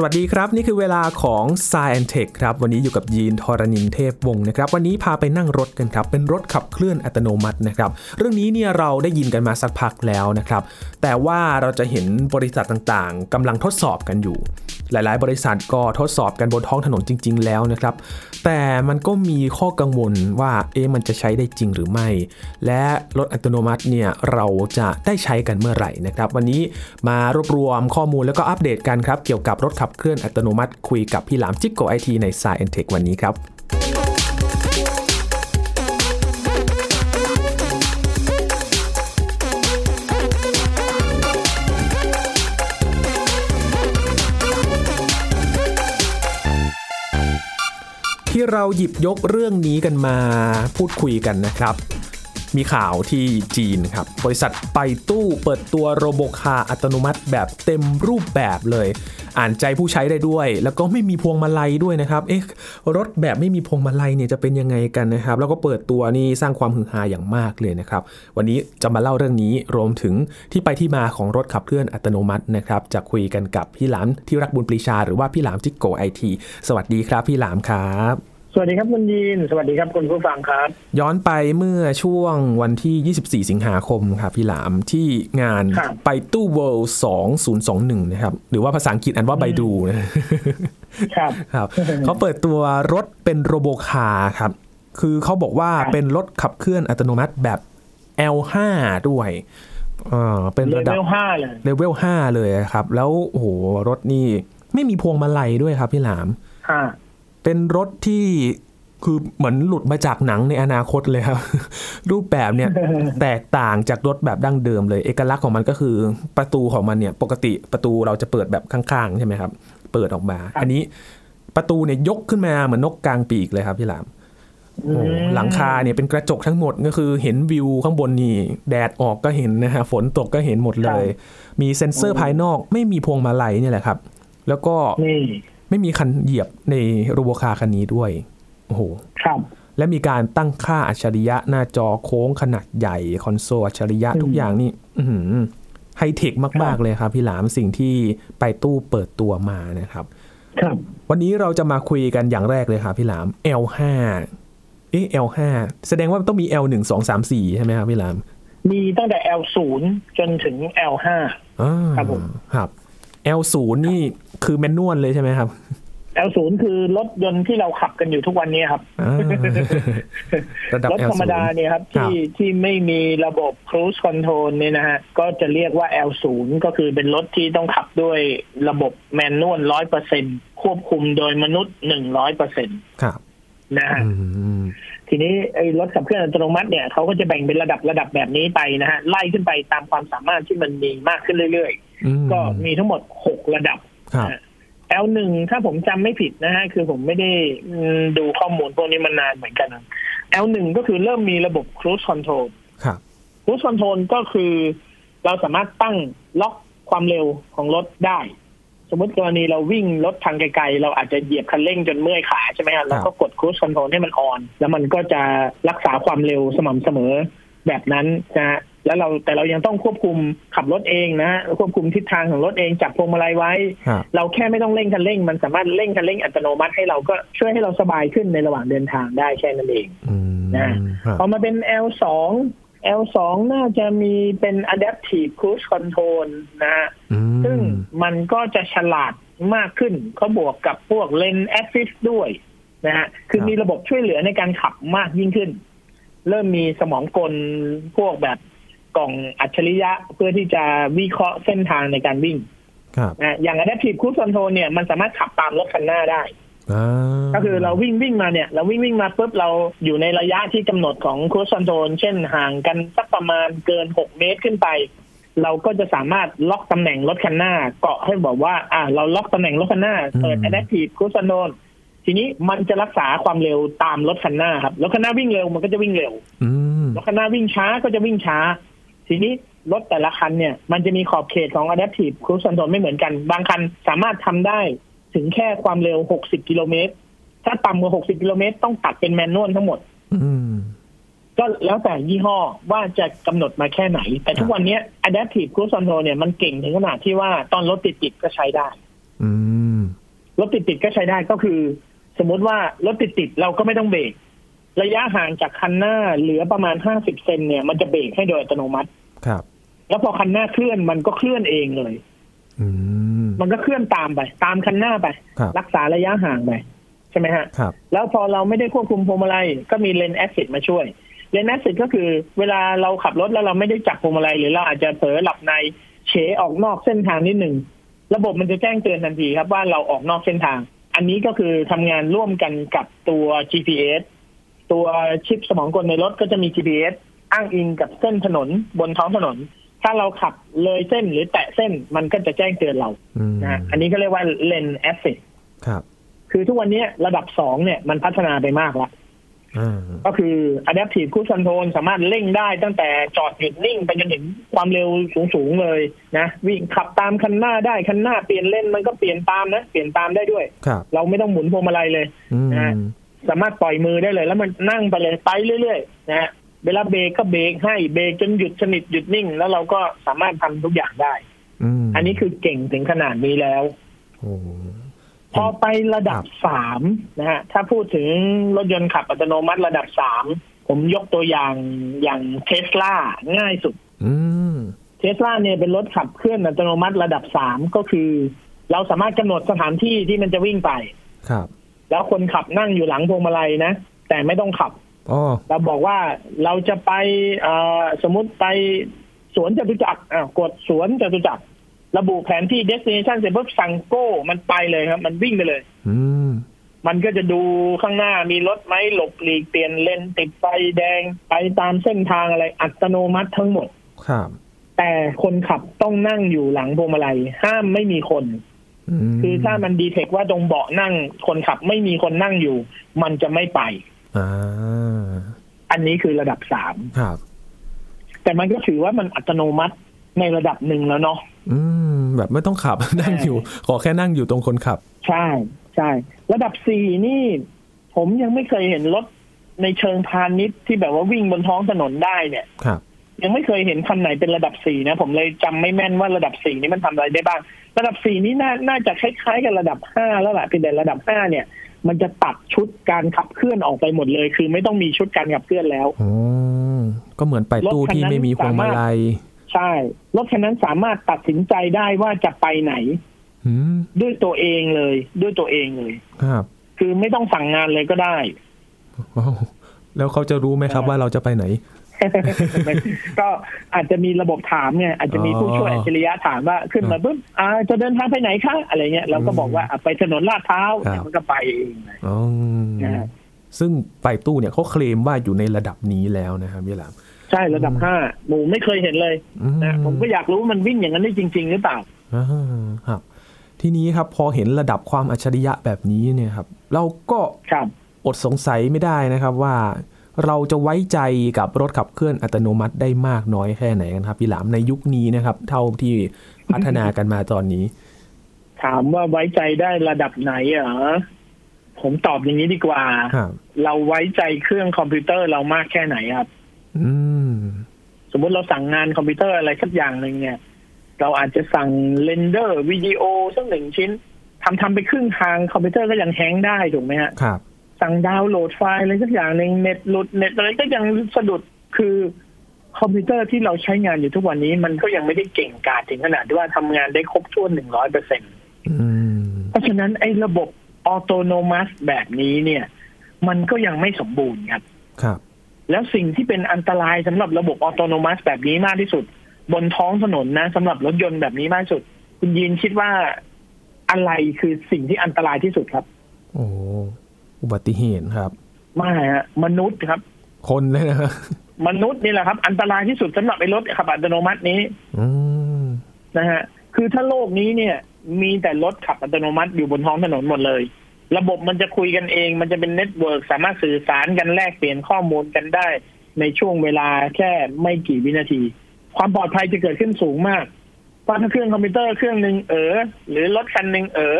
สวัสดีครับ นี่คือเวลาของ s ซ e n t e c h ครับ วันนี้อยู่กับยีนทรณินเทพวงศ์นะครับ วันนี้พาไปนั่งรถกันครับ เป็นรถขับเคลื่อนอัตโนมัตินะครับ เรื่องนี้เนี่ยเราได้ยินกันมาสักพักแล้วนะครับ แต่ว่าเราจะเห็นบริษัทต่างๆกำลังทดสอบกันอยู่ หลาย ๆ บริษัทก็ทดสอบกันบนท้องถนนจริง ๆ แล้วนะครับ แต่มันก็มีข้อกังวลว่าเอ๊ะมันจะใช้ได้จริงหรือไม่ และรถอัตโนมัติเนี่ยเราจะได้ใช้กันเมื่อไหร่นะครับ วันนี้มารวบรวมข้อมูลแล้วก็อัปเดตกันครับ เกี่ยวกับรถขับเคลื่อนอัตโนมัติคุยกับพี่หลามจิ๊กโกไอทีในสายเอ็นเทควันนี้ครับ ที่เราหยิบยกเรื่องนี้กันมาพูดคุยกันนะครับ มีข่าวที่จีนครับ บริษัทไปตู้เปิดตัวโรบคาอัตโนมัติแบบเต็มรูปแบบเลย อ่านใจผู้ใช้ได้ด้วย แล้วก็ไม่มีพวงมาลัยด้วยนะครับ เอ๊ะ รถแบบไม่มีพวงมาลัยเนี่ยจะเป็นยังไงกันนะครับ แล้วก็เปิดตัวนี่สร้างความฮือฮาอย่างมากเลยนะครับ วันนี้จะมาเล่าเรื่องนี้รวมถึงที่ไปที่มาของรถขับเคลื่อนอัตโนมัตินะครับ จะคุยกันกับพี่หลามที่รักบุญปรีชา หรือว่าพี่หลามจิกโกไอที สวัสดีครับ พี่หลามครับ วัสดีครับคุณยีน สวัสดีครับคุณผู้ฟังครับ ย้อนไปเมื่อช่วงวันที่ 24 สิงหาคมครับพี่หลามที่งานครับไปตู้ World 2021 นะครับ หรือว่าภาษาอังกฤษอ่านว่า Baidu นะครับครับ เขาเปิดตัวรถเป็น robocar ครับ คือเขาบอกว่าครับเป็นรถขับเคลื่อนอัตโนมัติแบบ L5 ด้วยเอ่อเป็นเลระดับเวลห้าเลยเลเวล5เลยครับ แล้วโอ้โหรถนี่ไม่มีพวงมาลัยด้วยครับพี่หลามห้า เป็นรถที่คือเหมือนหลุดมาจากหนังในอนาคตเลยครับ รูปแบบเนี่ยแตกต่างจากรถแบบดั้งเดิมเลย เอกลักษณ์ของมันก็คือประตูของมันเนี่ย ปกติประตูเราจะเปิดแบบข้างๆ ใช่ไหมครับ เปิดออกมา อันนี้ประตูเนี่ยยกขึ้นมาเหมือนนกกลางปีกเลยครับพี่หลามโอ้หลังคาเนี่ยเป็นกระจกทั้งหมดก็คือเห็นวิวข้างบนนี่ แดดออกก็เห็นนะฮะฝนตกก็เห็นหมดเลย มีเซ็นเซอร์ภายนอกไม่มีพวงมาลัยเนี่ยแหละครับ แล้วก็นี่ ไม่มีคันเหยียบในโรโบคาร์คันนี้ด้วยโอ้โหครับและมีการตั้งค่าอัจฉริยะหน้าจอโค้งขนาดใหญ่คอนโซลอัจฉริยะอืมทุกอย่างนี่อื้อหือไฮเทคมาก ๆ เลยครับ พี่หลามสิ่งที่ไปตู้เปิดตัวมานะครับ ครับ วันนี้เราจะมาคุยกันอย่างแรกเลยครับพี่หลาม L5 เอ๊ะ L5 แสดงว่าต้องมี L1 2 3 4 ใช่ไหมครับพี่หลาม มีตั้งแต่ L ศูนย์จนถึง L ห้าอ่าครับผมครับ L0 นี่คือแมนนวลเลยใช่ไหมครับ L ศูนย์คือรถยนต์ที่เราขับกันอยู่ทุกวันนี้ครับอ่าระดับรถธรรมดา L0 เนี่ยครับครับ ที่ที่ไม่มีระบบ cruise control เนี่ยนะฮะก็จะเรียกว่า L ศูนย์ก็คือเป็นรถที่ต้องขับด้วยระบบแมนนวลร้อยเปอร์เซ็นควบคุมโดยมนุษย์หนึ่งร้อยเปอร์เซ็นตครับนะฮะอืมทีนี้ไอ้รถขับเคลื่อนอัตโนมัติเนี่ยเขาก็จะแบ่งเป็นระดับระดับแบบนี้ไปนะฮะไล่ขึ้นไปตามความสามารถที่มันมีมากขึ้นเรื่อยอืมๆ ก็มีทั้งหมดหกระดับครับ L1 ถ้าผมจำไม่ผิดนะฮะคือผมไม่ได้อืมดูข้อมูลพวกนี้มานานเหมือนกันนะ L1 ก็คือเริ่มมีระบบ cruise control ครับ cruise control ก็คือเราสามารถตั้งล็อกความเร็วของรถได้ สมมติกรณีเราวิ่งรถทางไกลๆ เราอาจจะเหยียบคันเร่งจนเมื่อยขาใช่ไหมครับแล้วก็กด cruise control ให้มันออน แล้วมันก็จะรักษาความเร็วสม่ำเสมอแบบนั้นนะฮะ แล้วเราแต่เรายังต้องควบคุมขับรถเองนะฮะควบคุมทิศทางของรถเองจับพวงมาลัยไว้ครับเราแค่ไม่ต้องเร่งคันเร่ง มันสามารถเร่งคันเร่งอัตโนมัติให้เราก็ช่วยให้เราสบายขึ้นในระหว่างเดินทางได้แค่นั้นเองอืมนะครับพอมาเป็น L2 L2 น่าจะมีเป็น adaptive cruise control นะฮะอืมซึ่งมันก็จะฉลาดมากขึ้นเขาบวกกับพวก lane assist ด้วยนะฮะคือมีระบบช่วยเหลือในการขับมากยิ่งขึ้น เริ่มมีสมองกลพวกแบบ กล่องอัจฉริยะเพื่อที่จะวิเคราะห์เส้นทางในการวิ่งครับนะอย่าง adaptive cruise control เนี่ยมันสามารถขับตามรถคันหน้าได้อ่าก็คือเราวิ่งวิ่งมาเนี่ยเราวิ่งวิ่งมาปุ๊บเราอยู่ในระยะที่กำหนดของ cruise control เช่นห่างกันสักประมาณเกิน6เมตรขึ้นไป เราก็จะสามารถล็อกตำแหน่งรถคันหน้า เกาะให้บอกว่า อ่าเราล็อกตำแหน่งรถคันหน้าเปิด adaptive cruise control ทีนี้มันจะรักษาความเร็วตามรถคันหน้าครับรถคันหน้าวิ่งเร็วมันก็จะวิ่งเร็วอืมรถคันหน้าวิ่งช้าก็จะวิ่งช้า ทีนี้รถแต่ละคันเนี่ยมันจะมีขอบเขตของ adaptive cruise control ไม่เหมือนกัน บางคันสามารถทำได้ถึงแค่ความเร็ว 60 กิโลเมตร ถ้าต่ำกว่า 60 กิโลเมตรต้องตัดเป็นแมนนวลทั้งหมดอืมก็แล้วแต่ยี่ห้อว่าจะกำหนดมาแค่ไหน แต่ทุกวันเนี้ย adaptive cruise control เนี่ยมันเก่งถึงขนาดที่ว่าตอนรถติดๆก็ใช้ได้อืมรถติดติดๆก็ใช้ได้ก็คือ สมมติว่ารถติดติดๆเราก็ไม่ต้องเบรก ระยะห่างจากคันหน้าเหลือประมาณห้าสิบเซนเนี่ยมันจะเบรกให้โดยอัตโนมัติ ครับ แล้วพอคันหน้าเคลื่อนมันก็เคลื่อนเองเลยอืมมันก็เคลื่อนตามไป ตามคันหน้าไปครับรักษาระยะห่างไปใช่ไหมฮะครับแล้วพอเราไม่ได้ควบคุมพวงมาลัยก็มีเลนแอซิดมาช่วยเลนแอซิดก็คือ เวลาเราขับรถแล้วเราไม่ได้จับพวงมาลัยหรือเราอาจจะเผลอหลับในเฉออกนอกเส้นทางนิดหนึ่งระบบมันจะแจ้งเตือนทันทีครับว่าเราออกนอกเส้นทาง อันนี้ก็คือทำงานร่วมกันกับตัว GPS ตัวชิปสมองกลในรถก็จะมี GPS อ้างอิงกับเส้นถนนบนท้องถนน ถ้าเราขับเลยเส้นหรือแตะเส้นมันก็จะแจ้งเตือนเราอืมนะฮะอันนี้ก็เรียกว่า lane assist ครับ คือทุกวันนี้ระดับสองเนี่ยมันพัฒนาไปมากแล้วอ่าก็คือ adaptive cruise control สามารถเร่งได้ตั้งแต่จอดหยุดนิ่งไปจนถึงความเร็วสูง ๆ เลยนะ วิ่งขับตามคันหน้าได้ คันหน้าเปลี่ยนเลนมันก็เปลี่ยนตามนะ เปลี่ยนตามได้ด้วยครับเราไม่ต้องหมุนพวงมาลัยเลยอืมนะ สามารถปล่อยมือได้เลย แล้วมันนั่งไปเลยไปเรื่อยๆนะฮะเวลาเบรกก็เบรกให้เบรกจนหยุดสนิทหยุดนิ่ง แล้วเราก็สามารถทำทุกอย่างได้อืมอันนี้คือเก่งถึงขนาดนี้แล้วโอ้พอไประดับสามนะฮะถ้าพูดถึงรถยนต์ขับอัตโนมัติระดับสามผมยกตัวอย่างอย่างเทสลาง่ายสุดอืมเทสลาเนี่ยเป็นรถขับเคลื่อนอัตโนมัติระดับสามก็คือ เราสามารถกำหนดสถานที่ที่มันจะวิ่งไป ครับ แล้วคนขับนั่งอยู่หลังพวงมาลัยนะ แต่ไม่ต้องขับอ๋อเราบอกว่าเราจะไปเอ่อสมมติไปสวนจตุจักรอ่ากดสวนจตุจักร ระบุแผนที่ destination เสร็จปุ๊บสั่งโก้มันไปเลยครับ มันวิ่งไปเลยอืมมันก็จะดูข้างหน้ามีรถไหมหลบหลีกเปลี่ยนเลนติดไฟแดงไปตามเส้นทางอะไรอัตโนมัติทั้งหมดครับแต่คนขับต้องนั่งอยู่หลังพวงมาลัยห้ามไม่มีคนม คือถ้ามันดีเทคว่าตรงเบาะนั่งคนขับไม่มีคนนั่งอยู่ มันจะไม่ไปอ่าอันนี้คือระดับสามครับ แต่มันก็ถือว่ามันอัตโนมัติในระดับหนึ่งแล้วเนาะอืม แบบไม่ต้องขับนั่งอยู่ ขอแค่นั่งอยู่ตรงคนขับ ใช่ใช่ ระดับสี่นี่ ผมยังไม่เคยเห็นรถในเชิงพาณิชย์ที่แบบว่าวิ่งบนท้องถนนได้เนี่ยครับ ยังไม่เคยเห็นคันไหนเป็นระดับสี่นะ ผมเลยจำไม่แม่นว่าระดับสี่นี้มันทำอะไรได้บ้าง ระดับสี่นี้น่าน่าจะคล้ายๆ กับระดับห้าแล้วแหละเพียงแต่ระดับห้าเนี่ย มันจะตัดชุดการขับเคลื่อนออกไปหมดเลย คือไม่ต้องมีชุดการขับเคลื่อนแล้วอ๋อก็เหมือนไปตู้ที่ไม่มีพวงมาลัยใช่รถคันนั้นสามารถตัดสินใจได้ว่าจะไปไหนอืมด้วยตัวเองเลย ด้วยตัวเองเลย ครับ คือไม่ต้องสั่งงานเลยก็ได้ว้าวแล้วเขาจะรู้ไหมครับว่าเราจะไปไหน ก็อาจจะมีระบบถามเนี่ยอาจจะมีผู้ช่วยอ๋ออัจฉริยะถามว่าขึ้นมาปุ๊บอ่าจะเดินทางไปไหนคะอะไรเงี้ยเราก็บอกว่าอะไปถนนลาดพร้าวครับมันก็ไปเองเลยอ๋อนะฮะซึ่งไปตู้เนี่ยเขาเคลมว่าอยู่ในระดับนี้แล้วนะครับพี่หลามใช่ระดับห้าหมูไม่เคยเห็นเลยอืนะผมก็อยากรู้ว่ามันวิ่งอย่างนั้นได้จริง ๆ หรือเปล่าอ่าครับ ทีนี้ครับพอเห็นระดับความอัจฉริยะแบบนี้เนี่ยครับ เราก็ครับอดสงสัยไม่ได้นะครับว่า เราจะไว้ใจกับรถขับเคลื่อนอัตโนมัติได้มากน้อยแค่ไหนกันครับพี่หลามในยุคนี้นะครับ เท่าที่พัฒนากันมาตอนนี้ ถามว่าไว้ใจได้ระดับไหนเหรอผมตอบอย่างนี้ดีกว่าครับเราไว้ใจเครื่องคอมพิวเตอร์เรามากแค่ไหนครับอืมสมมติเราสั่งงานคอมพิวเตอร์อะไรสักอย่างหนึ่งเนี่ย เราอาจจะสั่ง render วิดีโอสักหนึ่งชิ้นทำทำไปครึ่งทางคอมพิวเตอร์ก็ยัง hang ได้ถูกไหมฮะครับ สั่งดาวน์โหลดไฟล์อะไรสักอย่างหนึ่งเน็ตหลุดเน็ตอะไรก็ยังสะดุดคือคอมพิวเตอร์ที่เราใช้งานอยู่ทุกวันนี้มันก็ยังไม่ได้เก่งกาจถึงขนาดที่ว่าทำงานได้ครบถ้วนหนึ่งร้อยเปอร์เซ็นต์อืมเพราะฉะนั้นไอ้ระบบ autonomous แบบนี้เนี่ย มันก็ยังไม่สมบูรณ์ครับ ครับ แล้วสิ่งที่เป็นอันตรายสำหรับระบบ autonomous แบบนี้มากที่สุด บนท้องถนนนะสำหรับรถยนต์แบบนี้มากที่สุด คุณยีนคิดว่าอะไรคือสิ่งที่อันตรายที่สุดครับ โอ้ อุบัติเหตุครับ ไม่ฮะมนุษย์ครับ คนเลยนะครับมนุษย์นี่แหละครับ อันตรายที่สุดสำหรับไอ้รถขับอัตโนมัตินี้อืมนะฮะ คือถ้าโลกนี้เนี่ย มีแต่รถขับอัตโนมัติอยู่บนท้องถนนหมดเลย ระบบมันจะคุยกันเอง มันจะเป็น network สามารถสื่อสารกันแลกเปลี่ยนข้อมูลกันได้ ในช่วงเวลาแค่ไม่กี่วินาที ความปลอดภัยจะเกิดขึ้นสูงมากเพราะถ้าเครื่องคอมพิวเตอร์เครื่องหนึ่งเออหรือรถคันหนึ่งเออ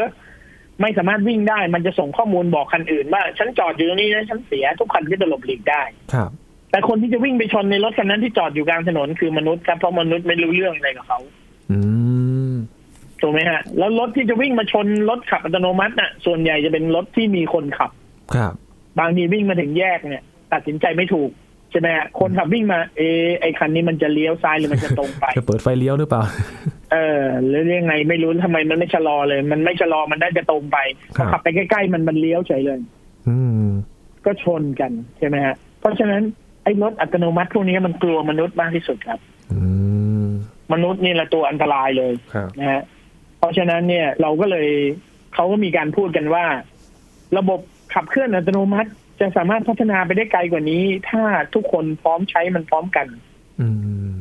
ไม่สามารถวิ่งได้มันจะส่งข้อมูลบอกคันอื่นว่าฉันจอดอยู่ตรงนี้นะฉันเสียทุกคันก็จะหลบหลีกได้ครับแต่คนที่จะวิ่งไปชนในรถคันนั้นที่จอดอยู่กลางถนนคือมนุษย์ครับเพราะมนุษย์ไม่รู้เรื่องอะไรกับเขาอืมถูถูกไหมฮะ แล้วรถที่จะวิ่งมาชนรถขับอัตโนมัติน่ะ ส่วนใหญ่จะเป็นรถที่มีคนขับ ครับ บางทีวิ่งมาถึงแยกเนี่ย ตัดสินใจไม่ถูก ใช่ไหมฮะคนขับวิ่งมาเอะไอคันนี้มันจะเลี้ยวซ้ายหรือมันจะตรงไปจะเปิดไฟเลี้ยวหรือเปล่า เออหรือยังไงไม่รู้ทำไมมันไม่ชะลอเลย มันไม่ชะลอมันได้จะตรงไปครับพอขับไปใกล้ๆมันมันเลี้ยวเฉยเลย อืมก็ชนกันใช่ไหมฮะเพราะฉะนั้นไอ้รถอัตโนมัติพวกนี้มันกลัวมนุษย์มากที่สุดครับอืมมนุษย์นี่แหละตัวอันตรายเลยครับนะฮะเพราะฉะนั้นเนี่ยเราก็เลยเขาก็มีการพูดกันว่า ระบบขับเคลื่อนอัตโนมัติ จะสามารถพัฒนาไปได้ไกลกว่านี้ ถ้าทุกคนพร้อมใช้มันพร้อมกันอืม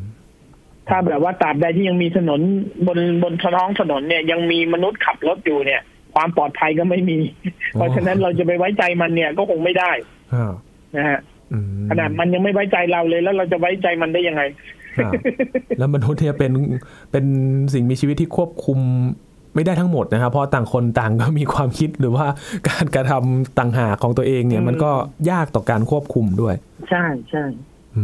ถ้าแบบว่าตราบใดที่ยังมีถนนบนบนท้องถนนเนี่ย ยังมีมนุษย์ขับรถอยู่เนี่ย ความปลอดภัยก็ไม่มี เพราะฉะนั้นเราจะไปไว้ใจมันเนี่ยก็คงไม่ได้ครับนะฮะอืมขนาดมันยังไม่ไว้ใจเราเลย แล้วเราจะไว้ใจมันได้ยังไงครับแล้วมนุษย์เนี่ยเป็นเป็นสิ่งมีชีวิตที่ควบคุม ไม่ได้ทั้งหมดนะครับ เพราะต่างคนต่างก็มีความคิดหรือว่าการกระทำต่างหากของตัวเองเนี่ยอืมมันก็ยากต่อการควบคุมด้วย ใช่ใช่อื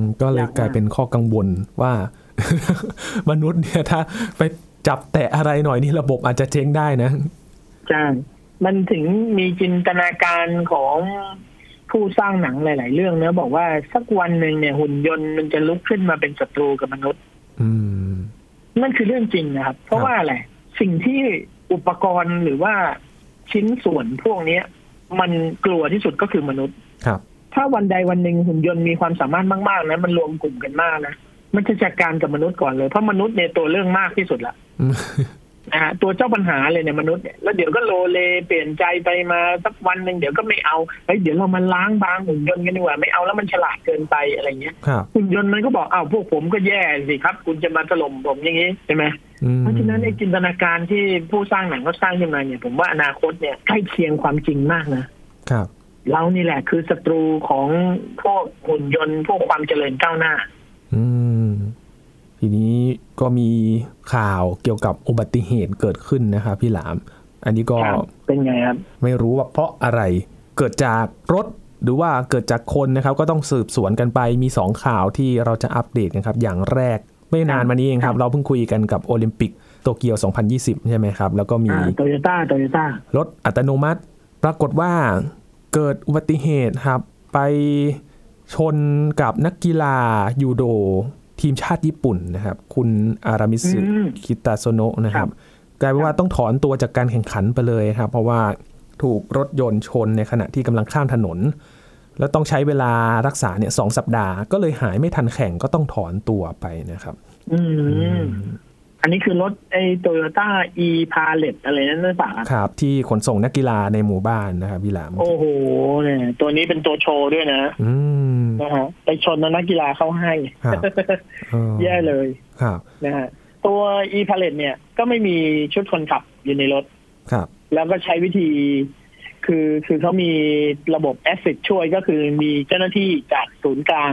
มก็เลยยากมากกลายเป็นข้อกังวลว่า มนุษย์เนี่ยถ้าไปจับแตะอะไรหน่อยนี่ระบบอาจจะเจ๊งได้นะใช่มันถึงมีจินตนาการของผู้สร้างหนังหลาย ๆ เรื่องเนะบอกว่าสักวันหนึ่งเนี่ยหุ่นยนต์มันจะลุกขึ้นมาเป็นศัตรูกับมนุษย์ อืมนั่นคือเรื่องจริงนะครับ เพราะว่าอะไร สิ่งที่อุปกรณ์หรือว่าชิ้นส่วนพวกเนี้ยมันกลัวที่สุดก็คือมนุษย์ครับ ถ้าวันใดวันหนึ่งหุ่นยนต์มีความสามารถมากๆนะมันรวมกลุ่มกันมากนะมันจะจัดการกับมนุษย์ก่อนเลยเพราะมนุษย์เนี่ยตัวเรื่องมากที่สุดละอืมนะฮะตัวเจ้าปัญหาเลยเนี่ยมนุษย์เนี่ยแล้วเดี๋ยวก็โลเลเปลี่ยนใจไปมาสักวันหนึ่งเดี๋ยวก็ไม่เอาเฮ้ยเดี๋ยวเรามาล้างบางหุ่นยนต์กันดีกว่าไม่เอาแล้วมันฉลาดเกินไปอะไรเงี้ยครับหุ่นยนต์มันก็บอกอ้าวพวกผมก็แย่สิครับ คุณจะมาถล่มผมอย่างนี้ใช่ไหมอืม เพราะฉะนั้นไอ้จินตนาการที่ผู้สร้างหนังเขาสร้างขึ้นมาเนี่ย ผมว่าอนาคตเนี่ยใกล้เคียงความจริงมากนะครับเรานี่แหละคือศัตรูของพวกหุ่นยนต์พวกความเจริญก้าวหน้า อืม ทีนี้ก็มีข่าวเกี่ยวกับอุบัติเหตุเกิดขึ้นนะครับพี่หลาม อันนี้ก็ครับเป็นไงครับ ไม่รู้ว่าเพราะอะไรเกิดจากรถหรือว่าเกิดจากคนนะครับ ก็ต้องสืบสวนกันไปมีสองข่าวที่เราจะอัปเดตกันครับ อย่างแรก ไม่นานมานี้เองครับ เราเพิ่งคุยกันกับโอลิมปิกโตเกียว 2020 ใช่ไหมครับ แล้วก็มีโตโยต้าโตโยต้ารถอัตโนมัติ ปรากฏว่าเกิดอุบัติเหตุครับ ไปชนกับนักกีฬายูโดทีมชาติญี่ปุ่นนะครับ คุณอารามิสึอืมคิตาโซโนะนะครัครับบกลายเป็นว่าต้องถอนตัวจากการแข่งขันไปเลยครับ เพราะว่าถูกรถยนต์ชนในขณะที่กำลังข้ามถนน แล้วต้องใช้เวลารักษาเนี่ยสองสัปดาห์ก็เลยหายไม่ทันแข่งก็ต้องถอนตัวไปนะครับ อืมอันนี้คือรถไอ้โตโยต้า e-Palette อะไรนั่นหรือเปล่าครับครับที่ขนส่งนักกีฬาในหมู่บ้านนะครับพี่หลาม โอ้โหเนี่ยตัวนี้เป็นตัวโชว์ด้วยนะ อืมนะฮะไปชนนักกีฬาเข้าให้ครับเออแย่เลยครับนะฮะตัว e p a l e t เนี่ยก็ไม่มีชุดคนขับอยู่ในรถครับ แล้วก็ใช้วิธี คือคือเขามีระบบแอสซิ t ช่วยก็คือมีเจ้าหน้าที่จากศูนย์กลาง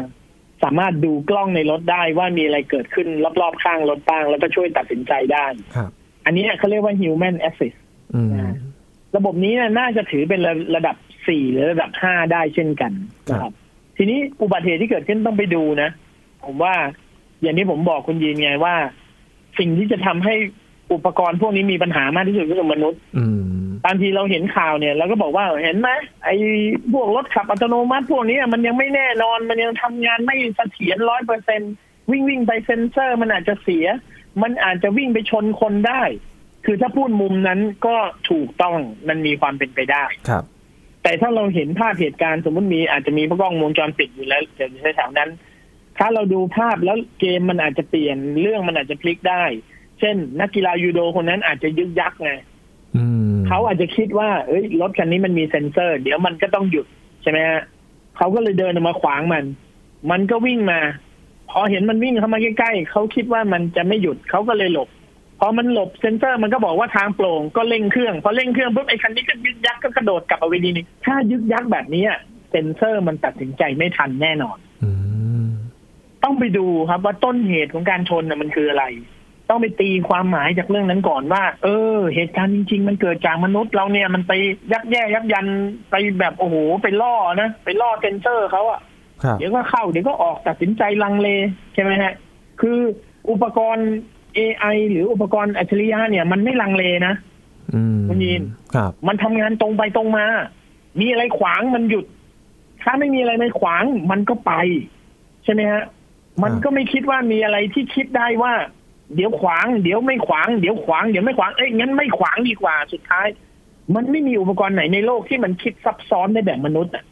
สามารถดูกล้องในรถได้ว่ามีอะไรเกิดขึ้นรอบๆข้างรถบ้าง แล้วก็ช่วยตัดสินใจได้ครับอันนี้เขาเรียกว่า human assist อืมนะระบบนี้น่าจะถือเป็นระระดับสี่หรือระดับห้าได้เช่นกันนะครับ ทีนี้อุบัติเหตุที่เกิดขึ้นต้องไปดูนะ ผมว่า อย่างที่ผมบอกคุณยีนไงว่า สิ่งที่จะทำให้อุปกรณ์พวกนี้มีปัญหามากที่สุดก็คือมนุษย์ อืม บางทีเราเห็นข่าวเนี่ยเราก็บอกว่าเห็นไหมไอ้พวกรถขับอัตโนมัติพวกนี้มันยังไม่แน่นอนมันยังทำงานไม่เสถียรร้อยเปอร์เซ็นวิ่งวิ่งไปเซ็นเซอร์มันอาจจะเสีย มันอาจจะวิ่งไปชนคนได้ คือถ้าพูดมุมนั้นก็ถูกต้องมันมีความเป็นไปได้ครับ แต่ถ้าเราเห็นภาพเหตุการณ์สมมติมีอาจจะมีกล้องวงจรปิดอยู่แล้วอยู่ในแถวนั้น ถ้าเราดูภาพแล้วเกมมันอาจจะเปลี่ยนเรื่องมันอาจจะพลิกได้ เช่น นักกีฬายูโดคนนั้นอาจจะยึกยักไงอืม เขาอาจจะคิดว่าเอ้ยรถคันนี้มันมีเซ็นเซอร์ เดี๋ยวมันก็ต้องหยุดใช่ไหมฮะเขาก็เลยเดินออกมาขวางมัน มันก็วิ่งมา พอเห็นมันวิ่งเข้ามาใกล้ๆเขาคิดว่ามันจะไม่หยุดเขาก็เลยหลบพอมันหลบเซ็นเซอร์มันก็บอกว่าทางโปร่งก็เร่งเครื่องพอเร่งเครื่องปุ๊บไอ้คันนี้ก็ยึกยักก็กระโดดกลับเอาไว้ดีนึงถ้ายึกยักแบบนี้เซ็นเซอร์มันตัดสินใจไม่ทันแน่นอนอืมต้องไปดูครับว่าต้นเหตุของการชนน่ะมันคืออะไร ต้องไปตีความหมายจากเรื่องนั้นก่อนว่า เออ เหตุการณ์จริง ๆ มันเกิดจากมนุษย์เราเนี่ยมันไปยักแย่ยักยันไปแบบโอ้โหไปล่อนะไปล่อเซนเซอร์เขาอะครับเดี๋ยวก็เข้าเดี๋ยวก็ออกตัดสินใจลังเลใช่ไหมฮะ คืออุปกรณ์ AI หรืออุปกรณ์อัจฉริยะเนี่ย มันไม่ลังเลนะอืมคุณยินครับ มันทำงานตรงไปตรงมา มีอะไรขวางมันหยุด ถ้าไม่มีอะไรในขวาง มันก็ไป ใช่ไหมฮะ มันก็ไม่คิดว่ามีอะไรที่คิดได้ว่า เดี๋ยวขวางเดี๋ยวไม่ขวางเดี๋ยวขวางเดี๋ยวไม่ขวางเอ้ยงั้นไม่ขวางดีกว่าสุดท้าย มันไม่มีอุปกรณ์ไหนในโลกที่มันคิดซับซ้อนได้แบบมนุษย์อะ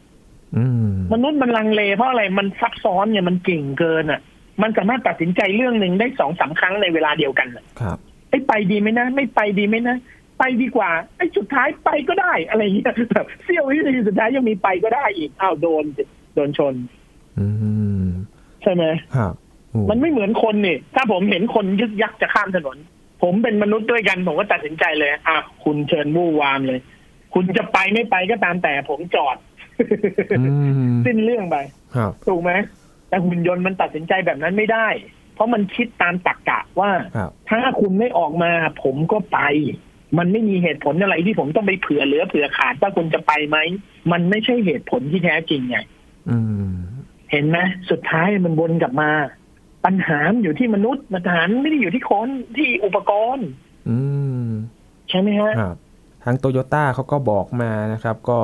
อืมมนุษย์มันลังเลเพราะอะไรมันซับซ้อนเนี่ยมันเก่งเกินอะ มันสามารถตัดสินใจเรื่องหนึ่งได้สองสามครั้งในเวลาเดียวกันน่ะครับไอ้ยไปดีไหมนะ ไม่ไปดีไหมนะไปดีกว่าไอ้สุดท้ายไปก็ได้อะไรอย่างเงี้ยแบบเสี้ยววินาทีสุดท้ายยังมีไปก็ได้อีกอ้าวโดนสิโดนชนอืมใช่ไหมครับโอ้ มันไม่เหมือนคนนี่ถ้าผมเห็นคนยึกยักจะข้ามถนน ผมเป็นมนุษย์ด้วยกัน ผมก็ตัดสินใจเลย อะคุณเชิญวู่วามเลย คุณจะไปไม่ไปก็ตามแต่ผมจอดอืมสิ้นเรื่องไปครับถูกไหมแต่หุ่นยนต์มันตัดสินใจแบบนั้นไม่ได้ เพราะมันคิดตามตรรกกะว่าครับถ้าคุณไม่ออกมา ผมก็ไป มันไม่มีเหตุผลอะไรที่ผมต้องไปเผื่อเหลือเผื่อขาดว่าคุณจะไปไหม มันไม่ใช่เหตุผลที่แท้จริงไงอืมเห็นไหมสุดท้ายมันวนกลับมา ปัญหามันอยู่ที่มนุษย์ปัญหาไม่ได้อยู่ที่คนที่อุปกรณ์ อืม ใช่ไหมฮะครับทางโตโยต้าเขาก็บอกมานะครับ ก็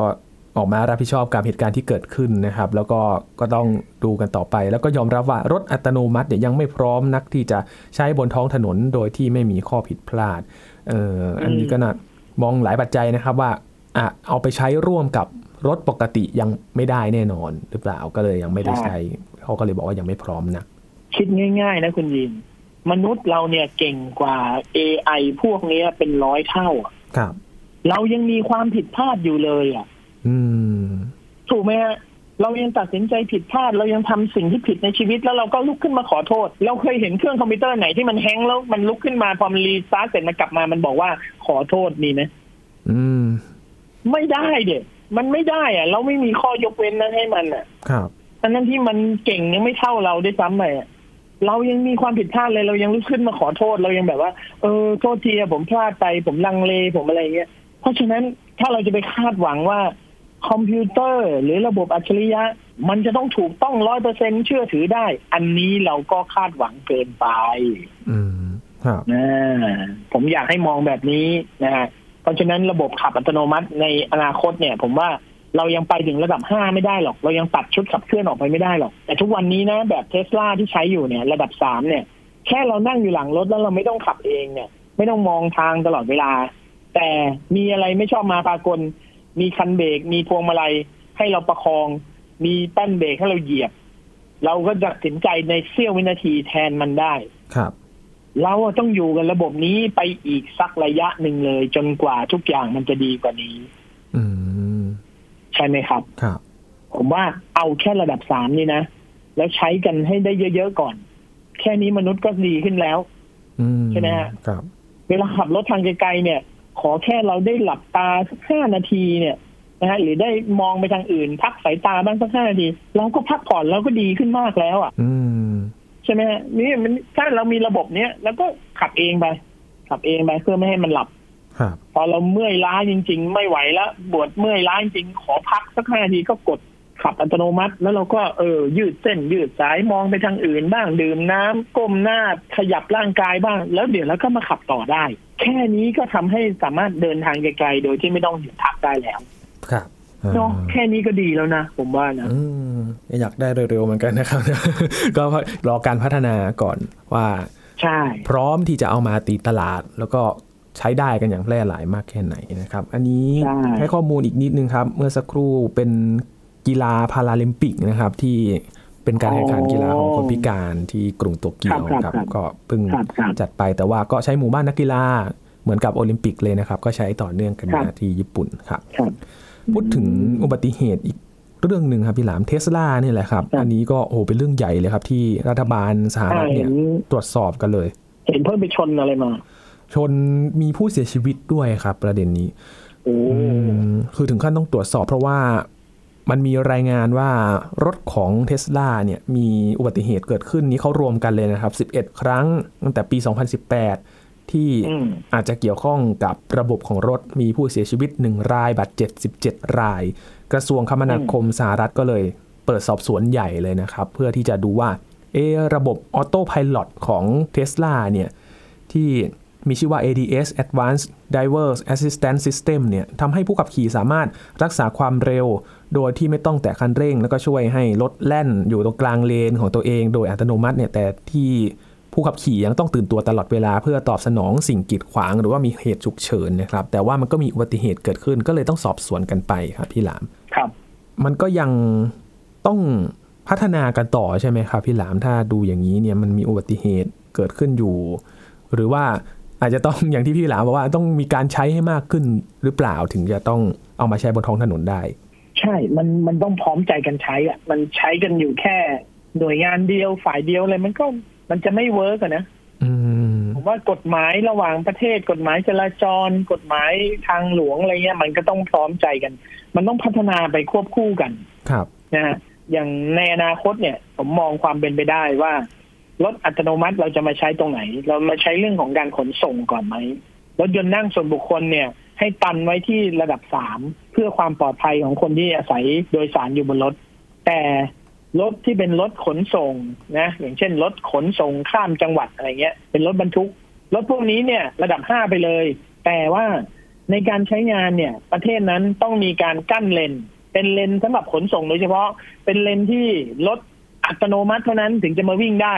ออกมารับผิดชอบกับเหตุการณ์ที่เกิดขึ้นนะครับ แล้วก็ก็ต้องดูกันต่อไป แล้วก็ยอมรับว่ารถอัตโนมัติเนี่ยยังไม่พร้อมนักที่จะใช้บนท้องถนนโดยที่ไม่มีข้อผิดพลาดเอ่ออันนี้ก็น่ามองหลายปัจจัยนะครับว่าอะเอาไปใช้ร่วมกับรถปกติยังไม่ได้แน่นอนหรือเปล่าก็เลยยังไม่ได้ใช้เขาก็เลยบอกว่ายังไม่พร้อมนะ คิดง่าย ๆ นะคุณยิน มนุษย์เราเนี่ยเก่งกว่า AI พวกเนี้ยเป็นร้อยเท่าอะครับ เรายังมีความผิดพลาดอยู่เลยอะอืมถูกไหมฮะเรายังตัดสินใจผิดพลาด เรายังทำสิ่งที่ผิดในชีวิตแล้วเราก็ลุกขึ้นมาขอโทษ เราเคยเห็นเครื่องคอมพิวเตอร์ไหนที่มันแฮงก์แล้วมันลุกขึ้นมาพอมันรีสตาร์ทเสร็จมันกลับมามันบอกว่าขอโทษมีไหมอืม ไม่ได้เด็มันไม่ได้อะเราไม่มีข้อยกเว้นนั้นให้มันอะ ครับทั้งนั้นที่มันเก่งยังไม่เท่าเราด้วยซ้ำไปอะ เรายังมีความผิดพลาดเลยเรายังลุกขึ้นมาขอโทษเรายังแบบว่า เออโทษทีอะผมพลาดไปผมลังเลผมอะไรเงี้ยเพราะฉะนั้นถ้าเราจะไปคาดหวังว่าคอมพิวเตอร์ หรือระบบอัจฉริยะ มันจะต้องถูกต้องร้อยเปอร์เซ็นเชื่อถือได้ อันนี้เราก็คาดหวังเกินไป อืมครับนะผมอยากให้มองแบบนี้นะฮะเพราะฉะนั้นระบบขับอัตโนมัติในอนาคตเนี่ย ผมว่า เรายังไปถึงระดับห้าไม่ได้หรอก เรายังตัดชุดขับเคลื่อนออกไปไม่ได้หรอก แต่ทุกวันนี้นะแบบเทสลาที่ใช้อยู่เนี่ยระดับสามเนี่ย แค่เรานั่งอยู่หลังรถแล้วเราไม่ต้องขับเองเนี่ย ไม่ต้องมองทางตลอดเวลา แต่มีอะไรไม่ชอบมาปากล มีคันเบรกมีพวงมาลัยให้เราประคอง มีแป้นเบรกให้เราเหยียบ เราก็ตัดสินใจในเสี้ยววินาทีแทนมันได้ครับเราต้องอยู่กับระบบนี้ไปอีกสักระยะหนึ่งเลย จนกว่าทุกอย่างมันจะดีกว่านี้ อืม ใช่ไหมครับ ครับ ผมว่าเอาแค่ระดับสามนี่นะ แล้วใช้กันให้ได้เยอะๆก่อน แค่นี้มนุษย์ก็ดีขึ้นแล้วอืมใช่ไหมฮะครับ เวลาขับรถทางไกลๆเนี่ย ขอแค่เราได้หลับตาสักห้านาทีเนี่ยนะฮะหรือได้มองไปทางอื่น พักสายตาบ้างสักห้านาทีเราก็พักผ่อนเราก็ดีขึ้นมากแล้วอะอืมใช่ไหมฮะนี่มันถ้าเรามีระบบเนี้ยแล้วก็ขับเองไปขับเองไปเพื่อไม่ให้มันหลับครับ พอเราเมื่อยล้าจริง ๆ ไม่ไหวแล้วปวดเมื่อยล้าจริงๆขอพักสักห้านาทีก็กดขับอัตโนมัติ แล้วเราก็เออ ยืดเส้น ยืดสายมองไปทางอื่นบ้างดื่มน้ำก้มหน้าขยับร่างกายบ้าง แล้วเดี๋ยวแล้วก็มาขับต่อได้ แค่นี้ก็ทำให้สามารถเดินทางไกลๆโดยที่ไม่ต้องหยุดพักได้แล้ว ครับเนาะแค่นี้ก็ดีแล้วนะ ผมว่านะอืมอยากได้เร็วๆเหมือนกันนะครับ ก็รอการพัฒนาก่อนว่า ใช่ พร้อมที่จะเอามาตีตลาด แล้วก็ ใช้ได้กันอย่างแพร่หลายมากแค่ไหนนะครับ อันนี้ใช่ให้ข้อมูลอีกนิดนึงครับ เมื่อสักครู่เป็นกีฬาพาราลิมปิกนะครับ ที่เป็นการแข่งขันกีฬาของคนพิการที่กรุงโตเกียวครับ ก็เพิ่งครับครับจัดไปแต่ว่าก็ใช้หมู่บ้านนักกีฬาเหมือนกับโอลิมปิกเลยนะครับ ก็ใช้ต่อเนื่องกันมาครับที่ญี่ปุ่นครับครับพูดถึงอุบัติเหตุอีกเรื่องหนึ่งครับพี่หลามเทสลาเนี่ยแหละครับครับอันนี้ก็โอ้เป็นเรื่องใหญ่เลยครับ ที่รัฐบาลสหรัฐเห็เนี่ยนตรวจสอบกันเลย เห็นเพิ่งไปชนอะไรมา ชนมีผู้เสียชีวิตด้วยครับ ประเด็นนี้โอ้อืมคือถึงขั้นต้องตรวจสอบเพราะว่ามันมีรายงานว่ารถของเทสลาเนี่ยมีอุบัติเหตุเกิดขึ้นนี้เขารวมกันเลยนะครับ 11 ครั้งตั้งแต่ปี 2018 ที่อืมอาจจะเกี่ยวข้องกับระบบของรถมีผู้เสียชีวิต 1 รายบาดเจ็บ17 ราย กระทรวงคมนาคมสหรัฐก็เลยเปิดสอบสวนใหญ่เลยนะครับ เพื่อที่จะดูว่าเอะระบบออโต้พาย t ของเท s l a เนี่ยที่ มีชื่อว่า ADS Advanced Drivers Assistance System เนี่ยทำให้ผู้ขับขี่สามารถรักษาความเร็ว โดยที่ไม่ต้องแตะคันเร่ง แล้วก็ช่วยให้รถแล่นอยู่ตรงกลางเลนของตัวเอง โดยอัตโนมัติเนี่ยแต่ที่ผู้ขับขี่ยังต้องตื่นตัวตลอดเวลา เพื่อตอบสนองสิ่งกีดขวาง หรือว่ามีเหตุฉุกเฉินนะครับแต่ว่ามันก็มีอุบัติเหตุเกิดขึ้นก็เลยต้องสอบสวนกันไปครับพี่หลามครับ มันก็ยังต้องพัฒนากันต่อใช่ไหมครับพี่หลามถ้าดูอย่างนี้เนี่ยมันมีอุบัติเหตุเกิดขึ้นอยู่ หรือว่า อาจจะต้องอย่างที่พี่หลามบอกว่าต้องมีการใช้ให้มากขึ้นหรือเปล่าถึงจะต้องเอามาใช้บนท้องถนนได้ ใช่ มันมันต้องพร้อมใจกันใช้อะ มันใช้กันอยู่แค่หน่วยงานเดียวฝ่ายเดียวเลยมันก็มันจะไม่เวิร์กอะนะอืมผมว่ากฎหมายระหว่างประเทศกฎหมายจราจร กฎหมายทางหลวงอะไรเงี้ยมันก็ต้องพร้อมใจกัน มันต้องพัฒนาไปควบคู่กัน ครับนะฮะอย่างในอนาคตเนี่ย ผมมองความเป็นไปได้ว่า รถอัตโนมัติเราจะมาใช้ตรงไหน เรามาใช้เรื่องของการขนส่งก่อนไหมรถยนต์นั่งส่วนบุคคลเนี่ย ให้ตันไว้ที่ระดับสามเพื่อความปลอดภัยของคนที่อาศัยโดยสารอยู่บนรถ แต่รถที่เป็นรถขนส่งนะอย่างเช่นรถขนส่งข้ามจังหวัดอะไรเงี้ย เป็นรถบรรทุกรถพวกนี้เนี่ย ระดับห้าไปเลย แต่ว่าในการใช้งานเนี่ย ประเทศนั้นต้องมีการกั้นเลนเป็นเลนสำหรับขนส่งโดยเฉพาะ เป็นเลนที่รถอัตโนมัติเท่านั้นถึงจะมาวิ่งได้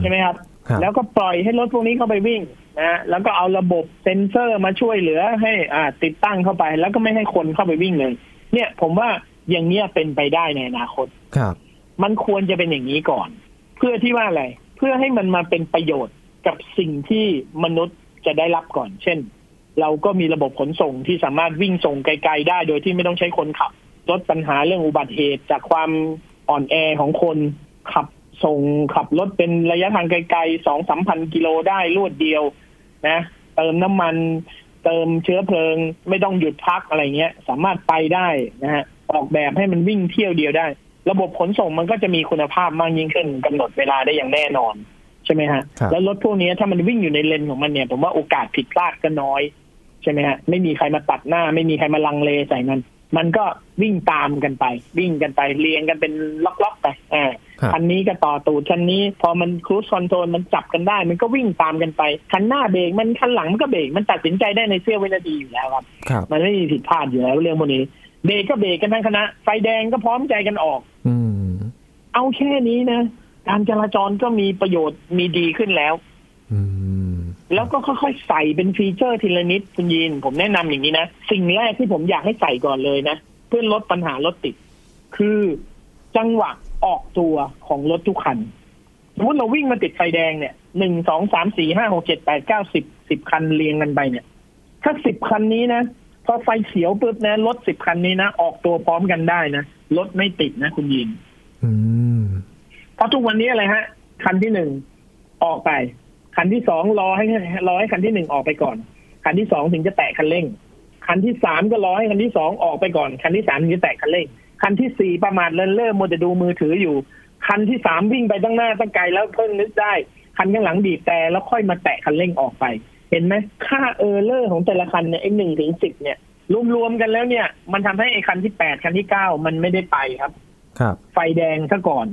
ใช่ไหมครับครับ แล้วก็ปล่อยให้รถพวกนี้เข้าไปวิ่งนะแล้วก็เอาระบบเซ็นเซอร์มาช่วยเหลือให้อ่าติดตั้งเข้าไป แล้วก็ไม่ให้คนเข้าไปวิ่งเลย เนี่ยผมว่าอย่างเนี้ยเป็นไปได้ในอนาคตครับ มันควรจะเป็นอย่างนี้ก่อน เพื่อที่ว่าอะไร เพื่อให้มันมาเป็นประโยชน์กับสิ่งที่มนุษย์จะได้รับก่อน เช่น เราก็มีระบบขนส่งที่สามารถวิ่งส่งไกลๆได้ โดยที่ไม่ต้องใช้คนขับลดปัญหาเรื่องอุบัติเหตุจากความอ่อนแอของคนขับ ส่งขับรถเป็นระยะทางไกลๆสองสามพันกิโลได้รวดเดียวนะเติมน้ำมันเติมเชื้อเพลิง ไม่ต้องหยุดพักอะไรเงี้ย สามารถไปได้นะฮะออกแบบให้มันวิ่งเที่ยวเดียวได้ ระบบขนส่งมันก็จะมีคุณภาพมากยิ่งขึ้นกำหนดเวลาได้อย่างแน่นอน ใช่ไหมฮะครับแล้วรถพวกนี้ถ้ามันวิ่งอยู่ในเลนของมันเนี่ย ผมว่าโอกาสผิดพลาดก็น้อยใช่ไหมฮะไม่มีใครมาตัดหน้า ไม่มีใครมาลังเลใส่มัน มันก็วิ่งตามกันไป วิ่งกันไปเรียงกันเป็นล็อกๆไปอ่า ครับคันนี้ก็ต่อตูดคันนี้พอมันครู e คอนโทรลมันจับกันได้ มันก็วิ่งตามกันไป คันหน้าเบรกมันคันหลังมันก็เบรกมันตัดสินใจได้ในเสี้ยววินาทีอยู่แล้วครับครับมันไม่มีผิดพลาดอยู่แล้วเรื่องพวกนี้เบรกก็เบรกกันทั้งคณะ ไฟแดงก็พร้อมใจกันออก อืมเอาแค่นี้นะ การจราจรก็มีประโยชน์มีดีขึ้นแล้วอืมแล้วก็ค่อยๆใส่เป็นฟีเจอร์ทีละนิดคุณยีนผมแนะนำอย่างนี้นะ สิ่งแรกที่ผมอยากให้ใส่ก่อนเลยนะ เพื่อลดปัญหารถติด คือจังหวะ ออกตัวของรถทุกคันสมมติเราวิ่งมาติดไฟแดงเนี่ยหนึ่งสองสามสี่ห้าหกเจ็ดแปดเก้าสิบสิบคันเรียงกันไปเนี่ย ถ้าสิบคันนี้นะพอไฟเขียวปุ๊บนะรถสิบคันนี้นะออกตัวพร้อมกันได้นะรถไม่ติดนะ คุณยีนอืมเพราะทุกวันนี้อะไรฮะ คันที่หนึ่งออกไป คันที่สองรอให้รอให้คันที่หนึ่งออกไปก่อน คันที่สองถึงจะแตะคันเร่ง คันที่สามก็รอให้คันที่สองออกไปก่อน คันที่สามถึงจะแตะคันเร่ง คันที่สี่ประมาทเลินเล่อมัวแต่ดูมือถืออยู่ คันที่สามวิ่งไปตั้งหน้าตั้งไกลแล้วเพิ่งนึกได้ คันข้างหลังบีบแต่แล้วค่อยมาแตะคันเร่งออกไป เห็นไหมค่า error ของแต่ละคันเนี่ยไอ้หนึ่งถึงสิบเนี่ย รวมๆกันแล้วเนี่ย มันทำให้ไอ้คันที่แปดคันที่เก้ามันไม่ได้ไปครับ ครับ ไฟแดงซะก่อน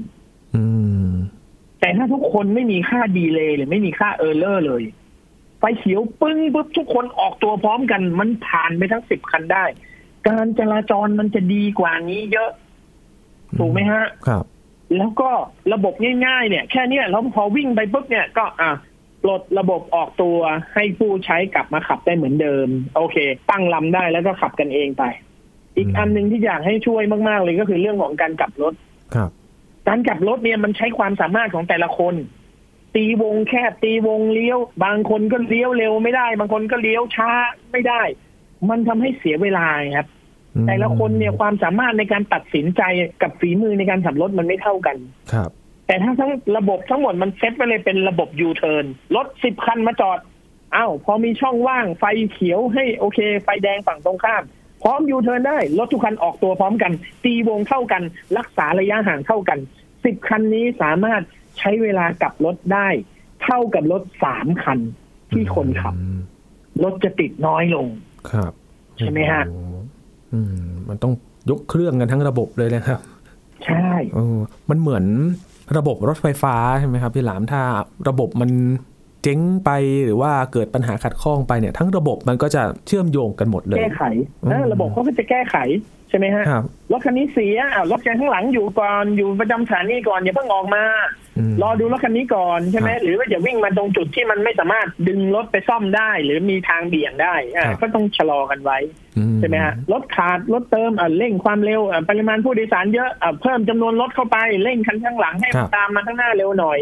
อืม แต่ถ้าทุกคนไม่มีค่า delay หรือไม่มีค่า error เลยไฟเขียวปึ้งปุ๊บทุกคนออกตัวพร้อมกัน มันผ่านไปทั้งสิบคันได้ การจราจรมันจะดีกว่านี้เยอะ ถูกไหมฮะ ครับ แล้วก็ระบบง่าย ๆ เนี่ย แค่เนี้ยแล้วพอวิ่งไปปุ๊บเนี่ยก็อะปลดระบบออกตัวให้ผู้ใช้กลับมาขับได้เหมือนเดิม โอเค ตั้งลำได้แล้วก็ขับกันเองไป อีกอืมอันหนึ่งที่อยากให้ช่วยมากๆเลยก็คือเรื่องของการกลับรถ ครับ การกลับรถเนี่ยมันใช้ความสามารถของแต่ละคน ตีวงแคบตีวงเลี้ยว บางคนก็เลี้ยวเร็วไม่ได้ บางคนก็เลี้ยวช้าไม่ได้ มันทำให้เสียเวลาครับอืม แต่ละคนเนี่ยความสามารถในการตัดสินใจกับฝีมือในการขับรถมันไม่เท่ากันครับ แต่ถ้าทั้งระบบทั้งหมดมันเซ็ตไปเลยเป็นระบบยูเทิร์นรถสิบคันมาจอดอ้าวพอมีช่องว่างไฟเขียวให้โอเค ไฟแดงฝั่งตรงข้าม พร้อมยูเทิร์นได้ รถทุกคันออกตัวพร้อมกัน ตีวงเท่ากัน รักษาระยะห่างเท่ากันสิบคันนี้สามารถใช้เวลากลับรถได้ เท่ากับรถสามคันที่คนขับอืมรถจะติดน้อยลงครับใช่ไหมฮะโอ้โอืม มันต้องยกเครื่องกันทั้งระบบเลยนะครับ ใช่เออมันเหมือนระบบรถไฟฟ้าใช่ไหมครับพี่หลามถ้าระบบมันเจ๊งไปหรือว่าเกิดปัญหาขัดข้องไปเนี่ย ทั้งระบบมันก็จะเชื่อมโยงกันหมดเลย แก้ไขอืมเออระบบเขาก็จะแก้ไขใช่ไหมฮะครับรถคันนี้เสียอ้าวรถคันข้างหลังอยู่ก่อนอยู่ประจำสถานีก่อนอย่าเพิ่งออกมาม รอดูรถคันนี้ก่อนใช่ไหมครับหรือว่าอย่าวิ่งมาตรงจุดที่มันไม่สามารถดึงรถไปซ่อมได้ หรือมีทางเบี่ยงได้อะครับก็ต้องชะลอกันไว้อืใช่ไหมฮะรถขาดรถเติมอะเร่งความเร็วอะปริมาณผู้โดยสารเยอะอะเพิ่มจำนวนรถเข้าไปเร่งคันข้างหลังให้มันตามมาข้างหน้าเร็วหน่อย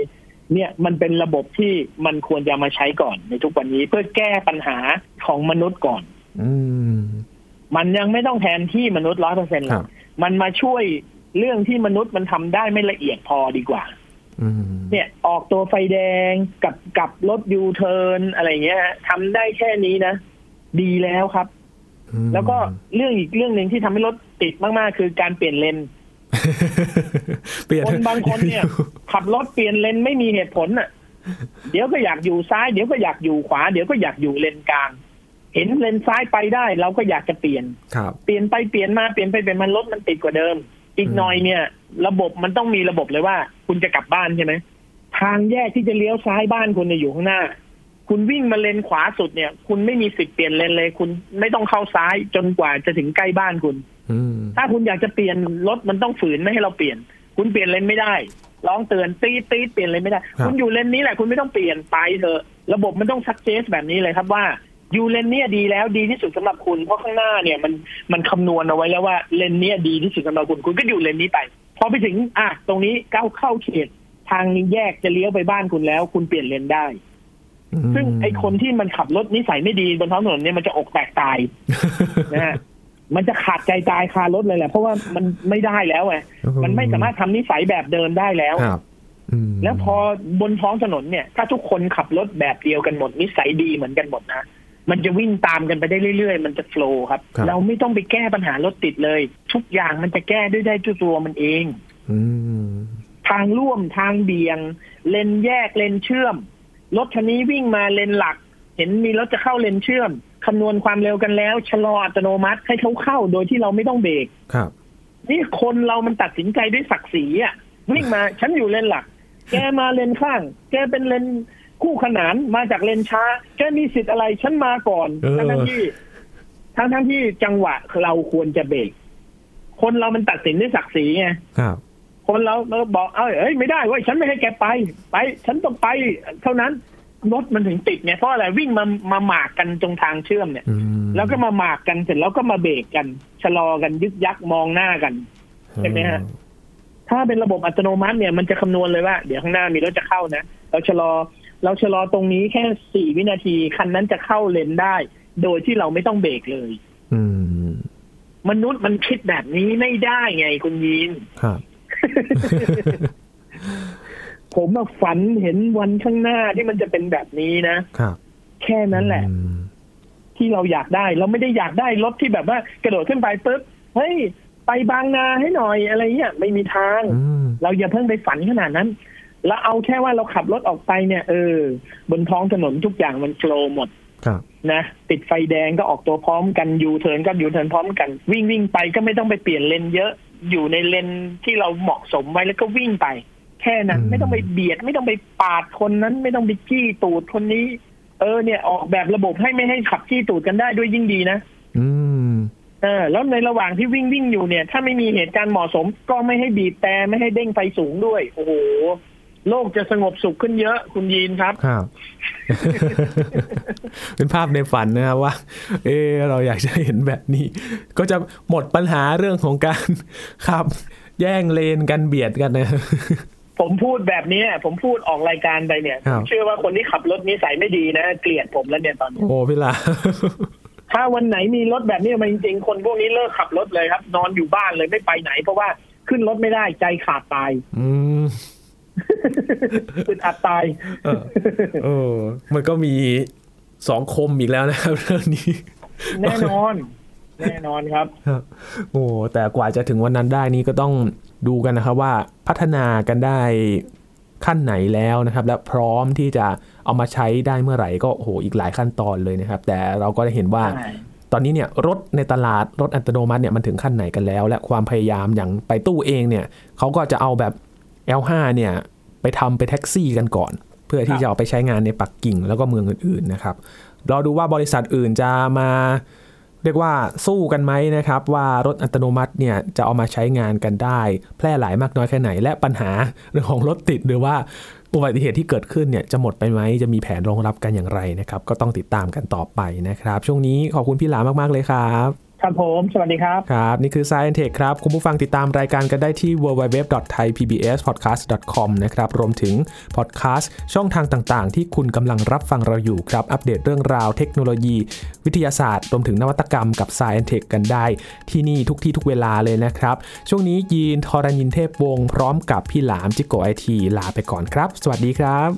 เนี่ยมันเป็นระบบที่มันควรจะมาใช้ก่อนในทุกวันนี้เพื่อแก้ปัญหาของมนุษย์ก่อน อืมมันยังไม่ต้องแทนที่มนุษย์ร้อยเปอร์เซ็นต์ครับมันมาช่วยเรื่องที่มนุษย์มันทำได้ไม่ละเอียดพอดีกว่าอืม เนี่ยออกตัวไฟแดงกับกับรถยูเทิร์นอะไรเงี้ยฮะทำได้แค่นี้นะ ดีแล้วครับอืมแล้วก็เรื่องอีกเรื่องหนึ่งที่ทำให้รถติดมากๆ คือการเปลี่ยนเลนเปลี่ยนคนบางคนเนี่ย ขับรถเปลี่ยนเลนไม่มีเหตุผลน่ะ เดี๋ยวก็อยากอยู่ซ้าย เดี๋ยวก็อยากอยู่ขวา เดี๋ยวก็อยากอยู่เลนกลางเห็นเลนซ้ายไปได้ เราก็อยากจะเปลี่ยนครับเปลี่ยนไปเปลี่ยนมาเปลี่ยนไปเปลี่ยนมารถมันติดกว่าเดิม อีกหน่อยเนี่ย ระบบมันต้องมีระบบเลยว่า คุณจะกลับบ้านใช่ไหมทางแยกที่จะเลี้ยวซ้ายบ้านคุณเนี่ยอยู่ข้างหน้า คุณวิ่งมาเลนขวาสุดเนี่ย คุณไม่มีสิทธิ์เปลี่ยนเลนเลย คุณไม่ต้องเข้าซ้ายจนกว่าจะถึงใกล้บ้านคุณอืมถ้าคุณอยากจะเปลี่ยนรถมันต้องฝืนไม่ให้เราเปลี่ยน คุณเปลี่ยนเลนไม่ได้ร้องเตือนตีดตีดเปลี่ยนเลนไม่ได้ คุณอยู่เลนนี้แหละคุณไม่ต้องเปลี่ยนไปเถอะ ระบบมันต้องซักเจสแบบนี้เลยครับว่าอ ยู่เลนเนี้ยดีแล้วดีที่สุดสำหรับคุณเพราะข้างหน้าเนี่ยมันมันคำนวณเอาไว้แล้วว่าเลนเนี้ยดีที่สุดสำหรับคุณคุณก็อยู่เลนนี้ไปพอไปถึงอะตรงนี้ก้าวเข้าเขตทางแยกจะเลี้ยวไปบ้านคุณแล้ว คุณเปลี่ยนเลนได้ ซึ่งไอคนที่มันขับรถนิสัยไม่ดีบนท้องถนนเนี่ยมันจะอกแตกตายนะฮะมันจะขาดใจตายคารถเลยแหละเพราะว่ามันไม่ได้แล้วไงมันไม่สามารถทำนิสัยแบบเดิมได้แล้วครับอืมแล้วพอบนท้องถนนเนี่ย ถ้าทุกคนขับรถแบบเดียวกันหมดนิสัยดีเหมือนกันหมดนะ มันจะวิ่งตามกันไปได้เรื่อยๆ มันจะโฟล์ครับ เราไม่ต้องไปแก้ปัญหารถติดเลย ทุกอย่างมันจะแก้ด้วยได้ด้วยตัวมันเองอืมทางร่วมทางเบี่ยง เลนแยกเลนเชื่อม รถคันนี้วิ่งมาเลนหลัก เห็นมีรถจะเข้าเลนเชื่อมคำนวณความเร็วกันแล้วชะลออัตโนมัติให้เขาเข้าโดยที่เราไม่ต้องเบรกครับ นี่คนเรามันตัดสินใจด้วยศักดิ์ศรีอะวิ่งมาฉันอยู่เลนหลัก แกมาเลนข้าง แกเป็นเลน คู่ขนานมาจากเลนช้า แกมีสิทธิ์อะไรฉันมาก่อนเออทั้งทั้งๆที่ทั้งทั้งๆที่จังหวะเราควรจะเบรกคนเรามันตัดสินด้วยศักดิ์ศรีไงครับคนเราเราบอกเอ้ยเอ้ยไม่ได้เว้ยฉันไม่ให้แกไป ไป ฉันต้องไป เท่านั้นรถมันถึงติดไงเพราะอะไรวิ่งมามาหมากกันตรงทางเชื่อมเนี่ยอืมแล้วก็มาหมากกันเสร็จแล้วก็มาเบรกกัน ชะลอกันยึกยักมองหน้ากันใช่ไหมฮะถ้าเป็นระบบอัตโนมัติเนี่ยมันจะคำนวณเลยว่า เดี๋ยวข้างหน้ามีรถจะเข้านะเราชะลอ เราชะลอตรงนี้แค่สี่วินาทีคันนั้นจะเข้าเลนได้ โดยที่เราไม่ต้องเบรกเลย อืม มนุษย์มันคิดแบบนี้ไม่ได้ไงคุณยีนครับผมมาฝันเห็นวันข้างหน้าที่มันจะเป็นแบบนี้นะครับ แค่นั้นแหละอืมที่เราอยากได้ เราไม่ได้อยากได้รถที่แบบว่า กระโดดขึ้นไปปุ๊บเฮ้ยไปบางนาให้หน่อยอะไรเงี้ยไม่มีทางอืมเราอย่าเพิ่งไปฝันขนาดนั้น แล้วเอาแค่ว่าเราขับรถออกไปเนี่ยเออ บนท้องถนนทุกอย่างมัน flow หมดครับนะติดไฟแดงก็ออกตัวพร้อมกันยูเทิร์นก็ยูเทิร์นพร้อมกัน วิ่งวิ่งไปก็ไม่ต้องไปเปลี่ยนเลนเยอะ อยู่ในเลนที่เราเหมาะสมไว้แล้วก็วิ่งไป แค่นั้นอืมไม่ต้องไปเบียด ไม่ต้องไปปาดคนนั้น ไม่ต้องไปจี้ตูดคนนี้ เออเนี่ยออกแบบระบบให้ไม่ให้ขับจี้ตูดกันได้ด้วยยิ่งดีนะอืมเออแล้วในระหว่างที่วิ่งวิ่งอยู่เนี่ย ถ้าไม่มีเหตุการณ์เหมาะสม ก็ไม่ให้บีบแต่ไม่ให้เด้งไฟสูงด้วย โอ้โห โลกจะสงบสุขขึ้นเยอะคุณยีนครับครับ เป็นภาพในฝันนะครับว่า เออเราอยากจะเห็นแบบนี้ ก็จะหมดปัญหาเรื่องของการขับ แย่งเลนกันเบียดกันนะผมพูดแบบนี้ผมพูดออกรายการไปเนี่ยครับผมเชื่อว่าคนที่ขับรถนิสัยไม่ดีนะ เกลียดผมแล้วเนี่ยตอนนี้โอ้พี่ลาถ้าวันไหนมีรถแบบนี้มาจริงๆคนพวกนี้เลิกขับรถเลยครับ นอนอยู่บ้านเลยไม่ไปไหน เพราะว่าขึ้นรถไม่ได้ใจขาดตาย อืม อึดอัดตายเออเออมันก็มีสองคมอีกแล้วนะครับเรื่องนี้ แน่นอน แน่นอนครับครับโอ้แต่กว่าจะถึงวันนั้นได้นี่ก็ต้องดูกันนะครับว่าพัฒนากันได้ขั้นไหนแล้วนะครับ และพร้อมที่จะเอามาใช้ได้เมื่อไหร่ก็โอ้โหอีกหลายขั้นตอนเลยนะครับ แต่เราก็ได้เห็นว่าใช่ตอนนี้เนี่ยรถในตลาดรถอัตโนมัติเนี่ยมันถึงขั้นไหนกันแล้ว และความพยายามอย่างไปตู้เองเนี่ยเขาก็จะเอาแบบ L5 เนี่ยไปทำไปแท็กซี่กันก่อน เพื่อที่จะเอาไปใช้งานในปักกิ่งแล้วก็เมืองอื่นๆนะครับรอดูว่าบริษัทอื่นจะมาเรียกว่าสู้กันไหมนะครับ ว่ารถอัตโนมัติเนี่ยจะเอามาใช้งานกันได้ แพร่หลายมากน้อยแค่ไหน และปัญหาเรื่องของรถติดหรือว่าอุบัติเหตุที่เกิดขึ้นเนี่ยจะหมดไปไหมจะมีแผนรองรับกันอย่างไรนะครับ ก็ต้องติดตามกันต่อไปนะครับ ช่วงนี้ขอบคุณพี่หลามากๆเลยครับ ครับผม สวัสดีครับ ครับ นี่คือ Science Tech ครับ คุณผู้ฟังติดตามรายการกันได้ที่ www.thaipbspodcast.com นะครับ รวมถึงพอดแคสต์ช่องทางต่างๆ ที่คุณกำลังรับฟังเราอยู่ครับ อัปเดตเรื่องราวเทคโนโลยี วิทยาศาสตร์ รวมถึงนวัตกรรมกับ Science Tech กันได้ ที่นี่ทุกที่ทุกเวลาเลยนะครับ ช่วงนี้ยีนทอรานินเทพวงศ์พร้อมกับพี่หลามจิโกไอทีลาไปก่อนครับ สวัสดีครับ